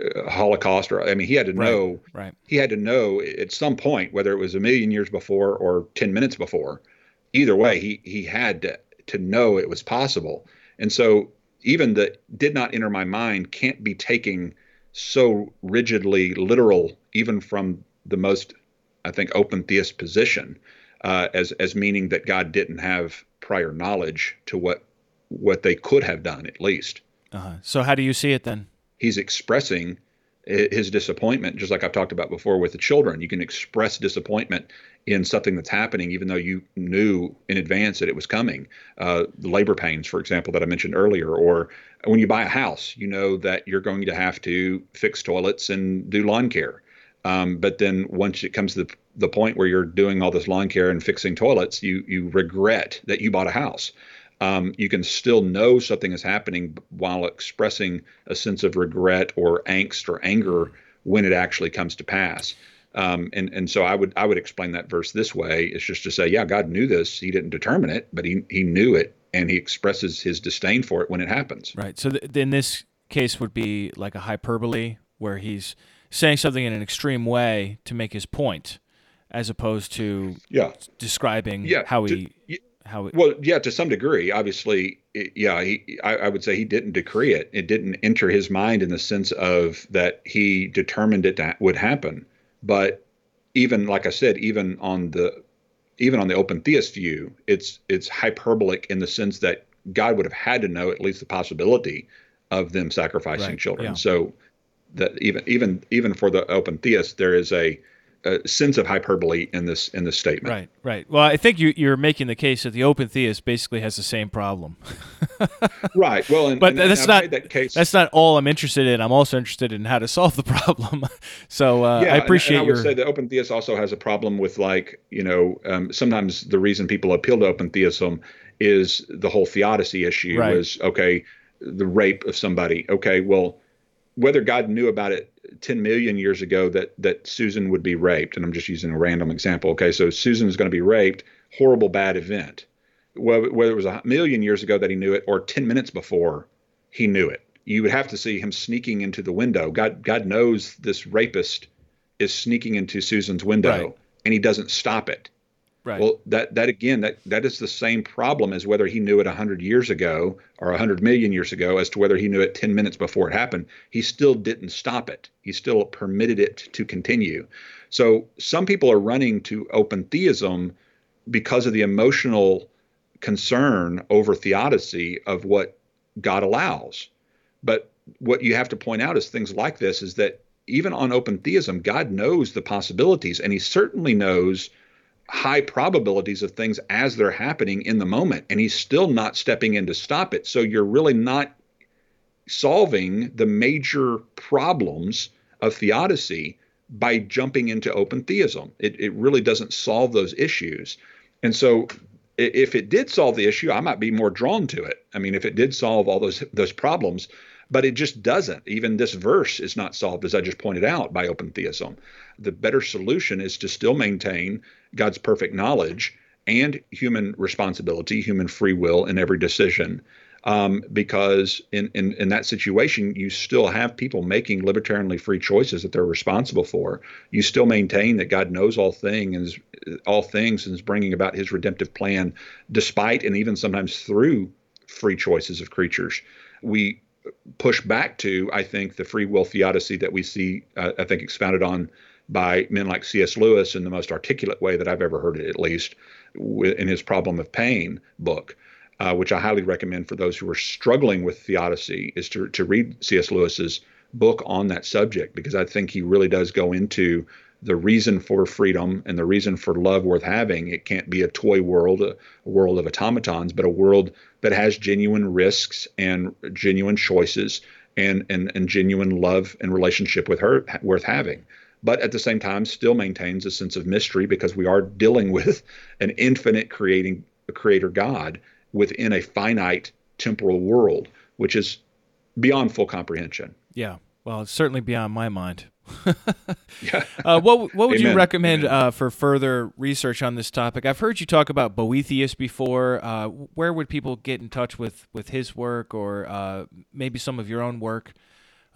uh, Holocaust or I mean he had to know right, right. he had to know at some point whether it was a million years before or 10 minutes before either way he he had to to know it was possible. And so even the did not enter my mind can't be taking so rigidly literal, even from the most, I think, open theist position, uh, as as meaning that God didn't have prior knowledge to what what they could have done at least. Uh-huh. So how do you see it then? He's expressing his disappointment, just like I've talked about before with the children. You can express disappointment in something that's happening, even though you knew in advance that it was coming. Uh, the labor pains, for example, that I mentioned earlier, or when you buy a house, you know that you're going to have to fix toilets and do lawn care. Um, but then once it comes to the, the point where you're doing all this lawn care and fixing toilets, you you regret that you bought a house um, you can still know something is happening while expressing a sense of regret or angst or anger when it actually comes to pass. Um, and and so I would I would explain that verse this way: it's just to say, yeah, God knew this; He didn't determine it, but He He knew it, and He expresses His disdain for it when it happens. Right. So th- in this case, would be like a hyperbole, where He's saying something in an extreme way to make his point, as opposed to yeah. describing yeah. how he. To, how it, well yeah to some degree obviously it, yeah he I, I, would say he didn't decree it. It didn't enter his mind in the sense of that he determined it that would happen. But even like i said even on the even on the open theist view it's it's hyperbolic in the sense that god would have had to know at least the possibility of them sacrificing right, children. yeah. so that even even even for the open theist there is a a sense of hyperbole in this in this statement. Right, right. Well, I think you, you're making the case that the open theist basically has the same problem. [laughs] right. Well, and, but and, that's and not that case. that's not all I'm interested in. I'm also interested in how to solve the [laughs] problem. so uh, yeah, I appreciate and, I would say the open theist also has a problem with like you know um, sometimes the reason people appeal to open theism is the whole theodicy issue. Right. Was okay the rape of somebody. Okay, well whether God knew about it 10 million years ago that that Susan would be raped, and I'm just using a random example. Okay, so Susan is going to be raped, horrible bad event. whether it was a million years ago that he knew it or 10 minutes before he knew it. You would have to see him sneaking into the window. God, God knows this rapist is sneaking into Susan's window right. and he doesn't stop it. Right. Well, that that again, that that is the same problem as whether he knew it 100 years ago or 100 million years ago, as to whether he knew it 10 minutes before it happened. He still didn't stop it. He still permitted it to continue. So some people are running to open theism because of the emotional concern over theodicy of what God allows. But what you have to point out is things like this is that even on open theism, God knows the possibilities, and He certainly knows high probabilities of things as they're happening in the moment, and He's still not stepping in to stop it. So you're really not solving the major problems of theodicy by jumping into open theism. It, it really doesn't solve those issues. And so if it did solve the issue, I might be more drawn to it. I mean, if it did solve all those those problems, but it just doesn't. Even this verse is not solved, as I just pointed out, by open theism. The better solution is to still maintain God's perfect knowledge and human responsibility, human free will in every decision. Um, because in, in, in that situation, you still have people making libertarianly free choices that they're responsible for. You still maintain that God knows all things, all things, and is bringing about His redemptive plan, despite and even sometimes through free choices of creatures. We push back to, I think, the free will theodicy that we see, uh, I think, expounded on by men like C.S. Lewis in the most articulate way that I've ever heard it, at least, in his Problem of Pain book, uh, which I highly recommend for those who are struggling with theodicy, is to, to read C.S. Lewis's book on that subject, because I think he really does go into the reason for freedom and the reason for love worth having. It can't be a toy world, a, world of automatons, but a world that has genuine risks and genuine choices and, and, and genuine love and relationship with her worth having. But at the same time, still maintains a sense of mystery because we are dealing with an infinite creating creator God within a finite temporal world, which is beyond full comprehension. Yeah. Well, it's certainly beyond my mind. [laughs] yeah. Uh, what what would Amen. you recommend uh, for further research on this topic? I've heard you talk about Boethius before. Uh, where would people get in touch with with his work, or uh, maybe some of your own work?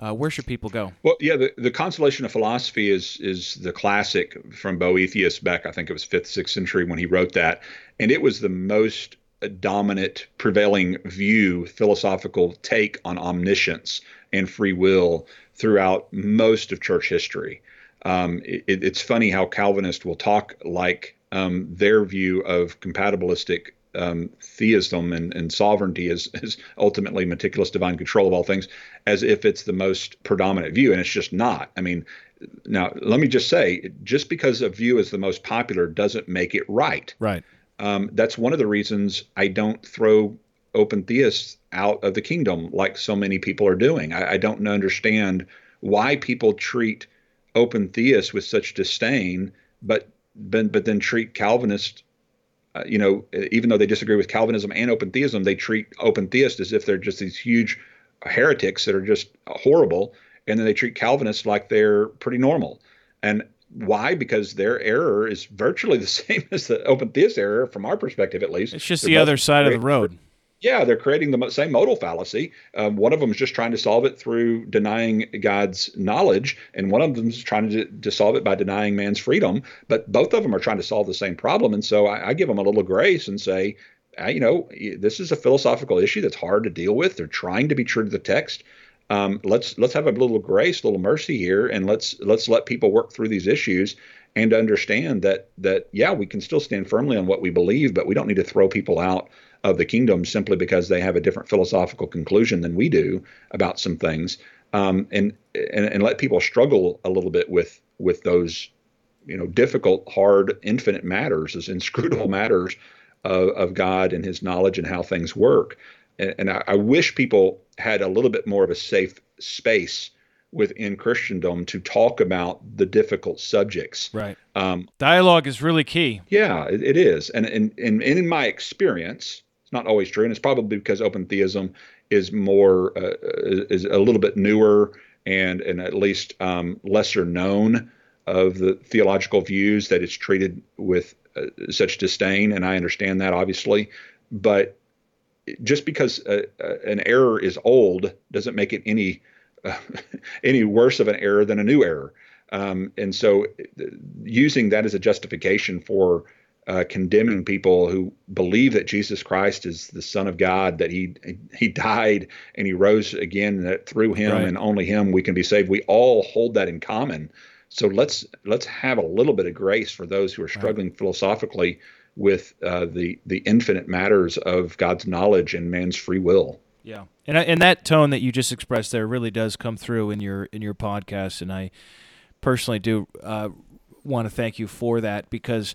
Uh, where should people go? Well, yeah, the, the Consolation of Philosophy is is the classic from Boethius back. I think it was fifth, sixth century when he wrote that, and it was the most dominant, prevailing view, philosophical take on omniscience and free will throughout most of church history. Um, it, it's funny how Calvinists will talk like um, their view of compatibilistic um, theism and, and sovereignty is, is ultimately meticulous divine control of all things, as if it's the most predominant view, and it's just not. I mean, now let me just say, just because a view is the most popular doesn't make it right. Right. Um, that's one of the reasons I don't throw open theists out of the kingdom like so many people are doing. I, I don't understand why people treat open theists with such disdain, but but, but then treat Calvinists, uh, you know, even though they disagree with Calvinism and open theism, they treat open theists as if they're just these huge heretics that are just horrible, and then they treat Calvinists like they're pretty normal. And why? Because their error is virtually [laughs] the same as the open theist error, from our perspective at least. It's just they're the other side of the road. Yeah, they're creating the same modal fallacy. Um, one of them is just trying to solve it through denying God's knowledge, and one of them is trying to, to solve it by denying man's freedom. But both of them are trying to solve the same problem. And so I, I give them a little grace and say, you know, this is a philosophical issue that's hard to deal with. They're trying to be true to the text. Um, let's let's have a little grace, a little mercy here, and let's let's let people work through these issues and understand that that yeah, we can still stand firmly on what we believe, but we don't need to throw people out of the kingdom simply because they have a different philosophical conclusion than we do about some things, um, and, and and let people struggle a little bit with with those, you know, difficult, hard, infinite matters, as inscrutable matters of, of God and His knowledge and how things work. And, and I, I wish people had a little bit more of a safe space within Christendom to talk about the difficult subjects. Right. Um, Dialogue is really key. Yeah, it, it is. And, and, and in my experience, it's not always true, and it's probably because open theism is more uh, is a little bit newer and and at least um, lesser known of the theological views that it's treated with uh, such disdain, and I understand that obviously. but just because uh, uh, an error is old doesn't make it any uh, [laughs] any worse of an error than a new error. Um, and so, using that as a justification for uh, condemning people who believe that Jesus Christ is the Son of God, that he he died and he rose again, that through him right. and only him we can be saved. We all hold that in common. So let's let's have a little bit of grace for those who are struggling right. philosophically with uh, the the infinite matters of God's knowledge and man's free will. Yeah, and and that tone that you just expressed there really does come through in your in your podcast, and I personally do uh, want to thank you for that because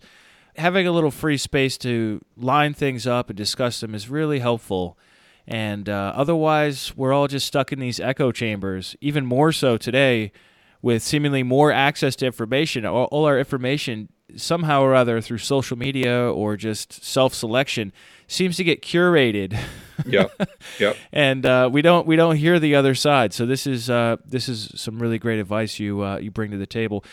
having a little free space to line things up and discuss them is really helpful. And uh, otherwise, we're all just stuck in these echo chambers. Even more so today, with seemingly more access to information. All, all our information somehow or other through social media or just self-selection seems to get curated. [laughs] yep. Yep. and uh, we don't we don't hear the other side. So this is uh, this is some really great advice you uh, you bring to the table.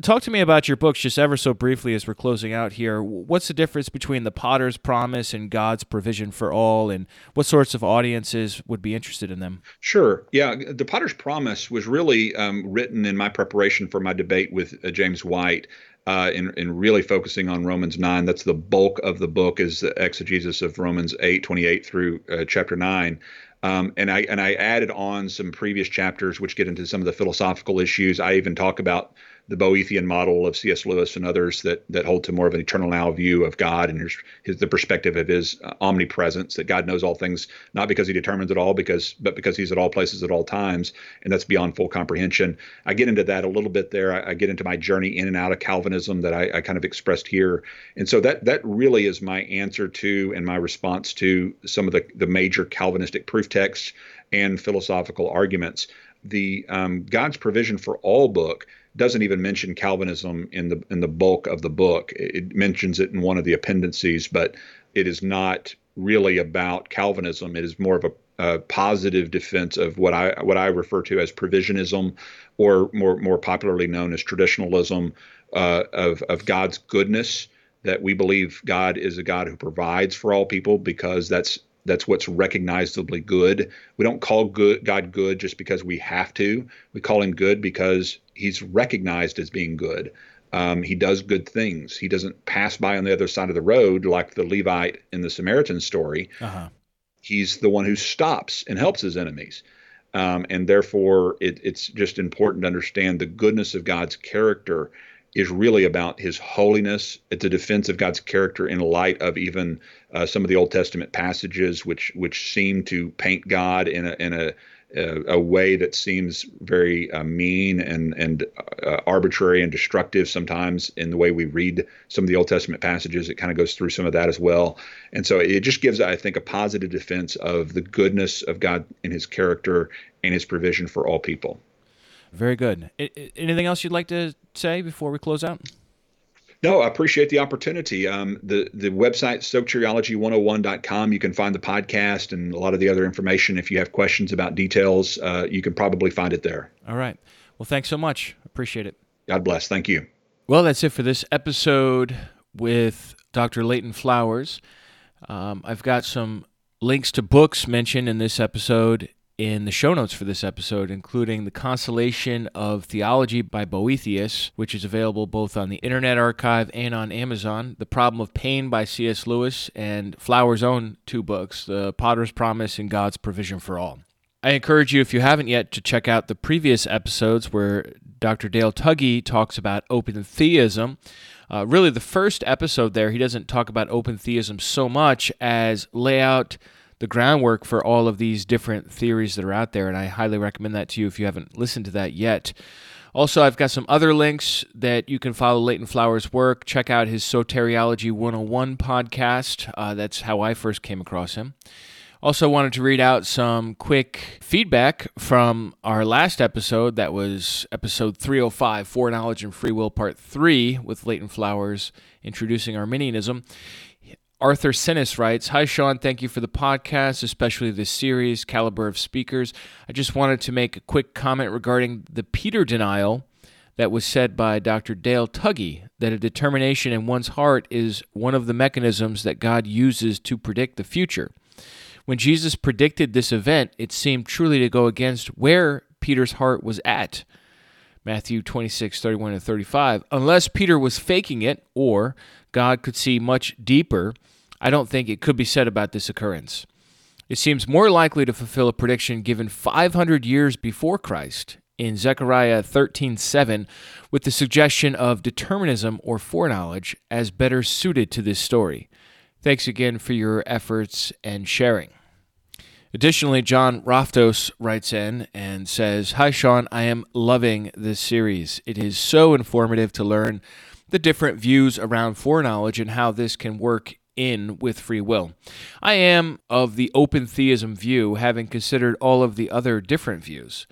Talk to me about your books just ever so briefly as we're closing out here. What's the difference between the Potter's Promise and God's Provision for All, and what sorts of audiences would be interested in them? Sure. Yeah, the Potter's Promise was really um, written in my preparation for my debate with uh, James White uh, in, in really focusing on Romans 9. That's the bulk of the book is the exegesis of Romans 8, 28 through uh, chapter 9. Um, and I and I added on some previous chapters which get into some of the philosophical issues. I even talk about the Boethian model of C.S. Lewis and others that that hold to more of an eternal now view of God and his, his the perspective of his uh, omnipresence that God knows all things not because he determines it all because but because he's at all places at all times and that's beyond full comprehension. I get into that a little bit there. I, I get into my journey in and out of Calvinism that I, I kind of expressed here, and so that that really is my answer to and my response to some of the the major Calvinistic proof texts and philosophical arguments. The um, God's provision for all book doesn't even mention Calvinism in the in the bulk of the book. It mentions it in one of the appendices, but it is not really about Calvinism. It is more of a, a positive defense of what I what I refer to as provisionism, or more more popularly known as traditionalism uh, of of God's goodness. That we believe God is a God who provides for all people because that's that's what's recognizably good. We don't call good God good just because we have to. We call him good because he's recognized as being good. Um, he does good things. He doesn't pass by on the other side of the road like the Levite in the Samaritan story. Uh-huh. He's the one who stops and helps his enemies. Um, and therefore, it, it's just important to understand the goodness of God's character is really about his holiness. It's a defense of God's character in light of even uh, some of the Old Testament passages, which which seem to paint God in a in a a, way that seems very uh, mean and and uh, arbitrary and destructive sometimes in the way we read some of the Old Testament passages. It kind of goes through some of that as well, and so it just gives, I think, a positive defense of the goodness of God in His character and His provision for all people. Very good. anything else you'd like to say before we close out? No, I appreciate the opportunity. Um, the the website soteriology101.com. You can find the podcast and a lot of the other information. If you have questions about details, uh, you can probably find it there. All right. Well, thanks so much. Appreciate it. God bless. Thank you. Well, that's it for this episode with Dr. Leighton Flowers. Um, I've got some links to books mentioned in this episode in the show notes for this episode, including The Consolation of Theology by Boethius, which is available both on the Internet Archive and on Amazon, The Problem of Pain by C.S. Lewis, and Flower's own two books, The Potter's Promise and God's Provision for All. I encourage you, if you haven't yet, to check out the previous episodes where Dr. Dale Tuggy talks about open theism. Uh, really, the first episode there, he doesn't talk about open theism so much as lay out the groundwork for all of these different theories that are out there, and I highly recommend that to you if you haven't listened to that yet. Also, I've got some other links that you can follow Leighton Flowers' work. Check out his Soteriology 101 podcast. Uh, that's how I first came across him. Also, wanted to read out some quick feedback from our last episode. That was episode 305, Foreknowledge and Free Will, Part 3, with Leighton Flowers introducing Arminianism. Arthur Sinis writes Hi, Sean. Thank you for the podcast, especially this series, Caliber of Speakers. I just wanted to make a quick comment regarding the Peter denial that was said by Dr. Dale Tuggy that a determination in one's heart is one of the mechanisms that God uses to predict the future. When Jesus predicted this event, it seemed truly to go against where Peter's heart was at. Matthew 26, 31 and 35. Unless Peter was faking it or God could see much deeper, I don't think it could be said about this occurrence. It seems more likely to fulfill a prediction given 500 years before Christ in Zechariah 13:7 with the suggestion of determinism or foreknowledge as better suited to this story. Thanks again for your efforts and sharing. Additionally, John Raftos writes in and says, Hi, Sean. I am loving this series. It is so informative to learn the different views around foreknowledge and how this can work in with free will. I am of the open theism view, having considered all of the other different views.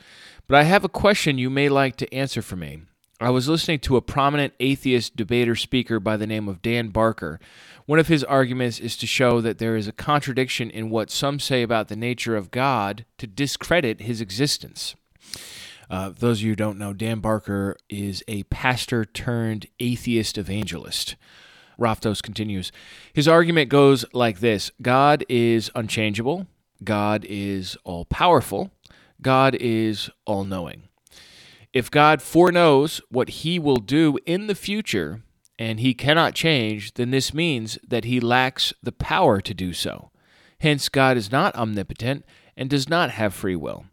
But I have a question you may like to answer for me. I was listening to a prominent atheist debater speaker by the name of Dan Barker one of his arguments is to show that there is a contradiction in what some say about the nature of God to discredit his existence. Uh, those of you who don't know, Dan Barker is a pastor turned atheist evangelist. Raftos continues. His argument goes like this God is unchangeable, God is all powerful, God is all knowing. If God foreknows what he will do in the future, and he cannot change, then this means that he lacks the power to do so. Hence, God is not omnipotent and does not have free will.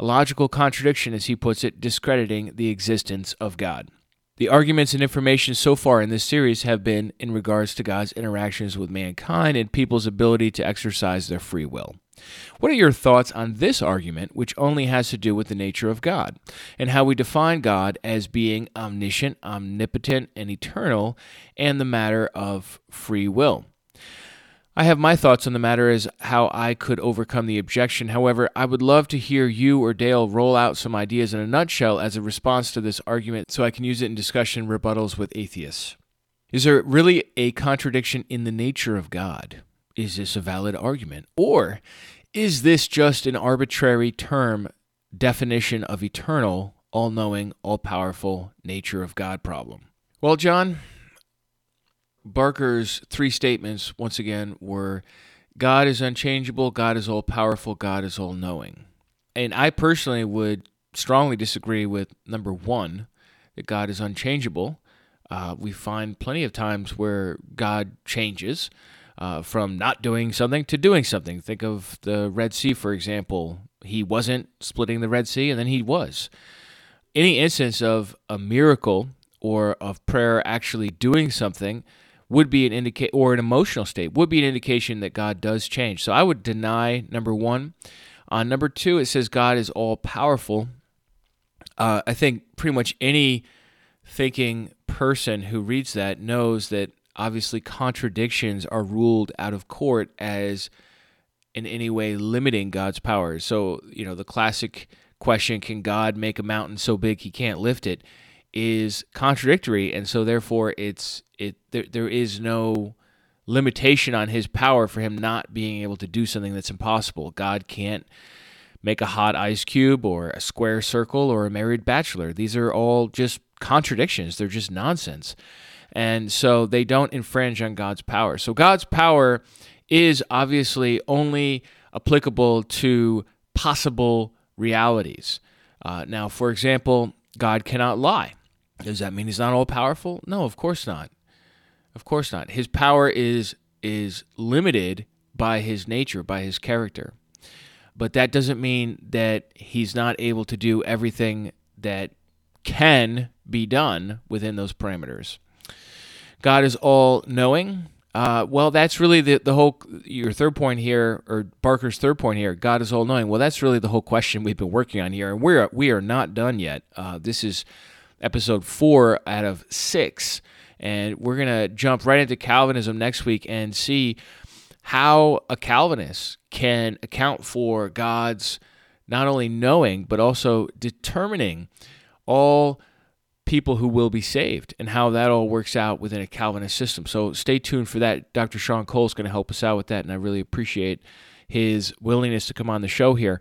A logical contradiction, as he puts it, discrediting the existence of God. The arguments and information so far in this series have been in regards to God's interactions with mankind and people's ability to exercise their free will. What are your thoughts on this argument, which only has to do with the nature of God, and how we define God as being omniscient, omnipotent, and eternal, and the matter of free will? I have my thoughts on the matter as how I could overcome the objection. However, I would love to hear you or Dale roll out some ideas in a nutshell as a response to this argument so I can use it in discussion rebuttals with atheists. Is there really a contradiction in the nature of God? Is this a valid argument? Or is this just an arbitrary term definition of eternal, all knowing, all powerful nature of God problem? Well, John, Barker's three statements, once again, were God is unchangeable, God is all powerful, God is all knowing. And I personally would strongly disagree with number one, that God is unchangeable. Uh, we find plenty of times where God changes uh, from not doing something to doing something. Think of the Red Sea, for example. He wasn't splitting the Red Sea, and then he was. Any instance of a miracle or of prayer actually doing something would be an indicate or an emotional state would be an indication that God does change. So I would deny number one. On number two, it says God is all powerful. Uh, I think pretty much any thinking person who reads that knows that obviously contradictions are ruled out of court as in any way limiting God's power. So, you know, the classic question, can God make a mountain so big he can't lift it, is contradictory and so therefore it's it there, there is no limitation on his power for him not being able to do something that's impossible. God can't make a hot ice cube or a square circle or a married bachelor. These are all just contradictions. They're just nonsense. And so they don't infringe on God's power. So God's power is obviously only applicable to possible realities. Uh, now, for example, God cannot lie. Does that mean he's not all powerful? No, of course not. Of course not. His power is is limited by his nature, by his character. But that doesn't mean that he's not able to do everything that can be done within those parameters. God is all knowing. Uh, well, that's really the, the whole, your third point here, or Barker's third point here, God is all knowing. Well, that's really the whole question we've been working on here. And we're, we are not done yet. Uh, this is episode four out of six. And we're going to jump right into Calvinism next week and see how a Calvinist can account for God's not only knowing, but also determining all people who will be saved and how that all works out within a Calvinist system. So stay tuned for that. Dr. Sean Cole is going to help us out with that, and I really appreciate his willingness to come on the show here.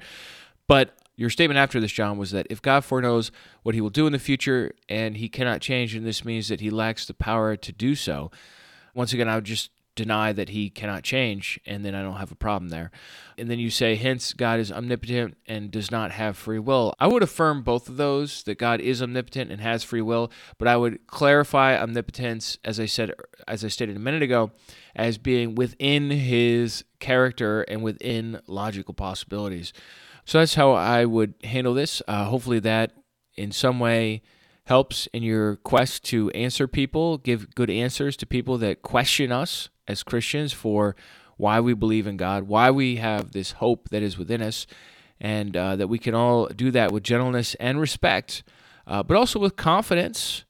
But your statement after this, John, was that if God foreknows what he will do in the future and he cannot change, and this means that he lacks the power to do so. Once again, I would just deny that he cannot change, and then I don't have a problem there. And then you say, hence, God is omnipotent and does not have free will. I would affirm both of those, that God is omnipotent and has free will, but I would clarify omnipotence, as I said, as I stated a minute ago, as being within his character and within logical possibilities. So that's how I would handle this. Uh, hopefully, that in some way helps in your quest to answer people, give good answers to people that question us as Christians for why we believe in God, why we have this hope that is within us, and uh, that we can all do that with gentleness and respect, uh, but also with confidence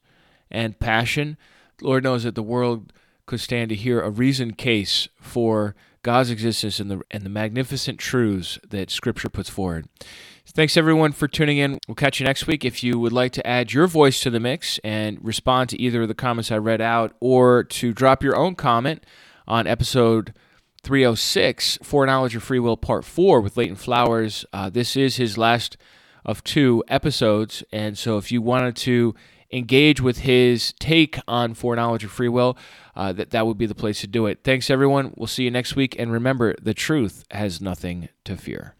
and passion. Lord knows that the world could stand to hear a reasoned case for God's existence and the and the magnificent truths that Scripture puts forward. Thanks everyone for tuning in. We'll catch you next week. If you would like to add your voice to the mix and respond to either of the comments I read out, or to drop your own comment on episode 306, Foreknowledge of Free Will Part 4 with Leighton Flowers. Uh, this is his last of two episodes. And so if you wanted to engage with his take on foreknowledge of free will, uh, that that would be the place to do it. Thanks, everyone. We'll see you next week. And remember, the truth has nothing to fear.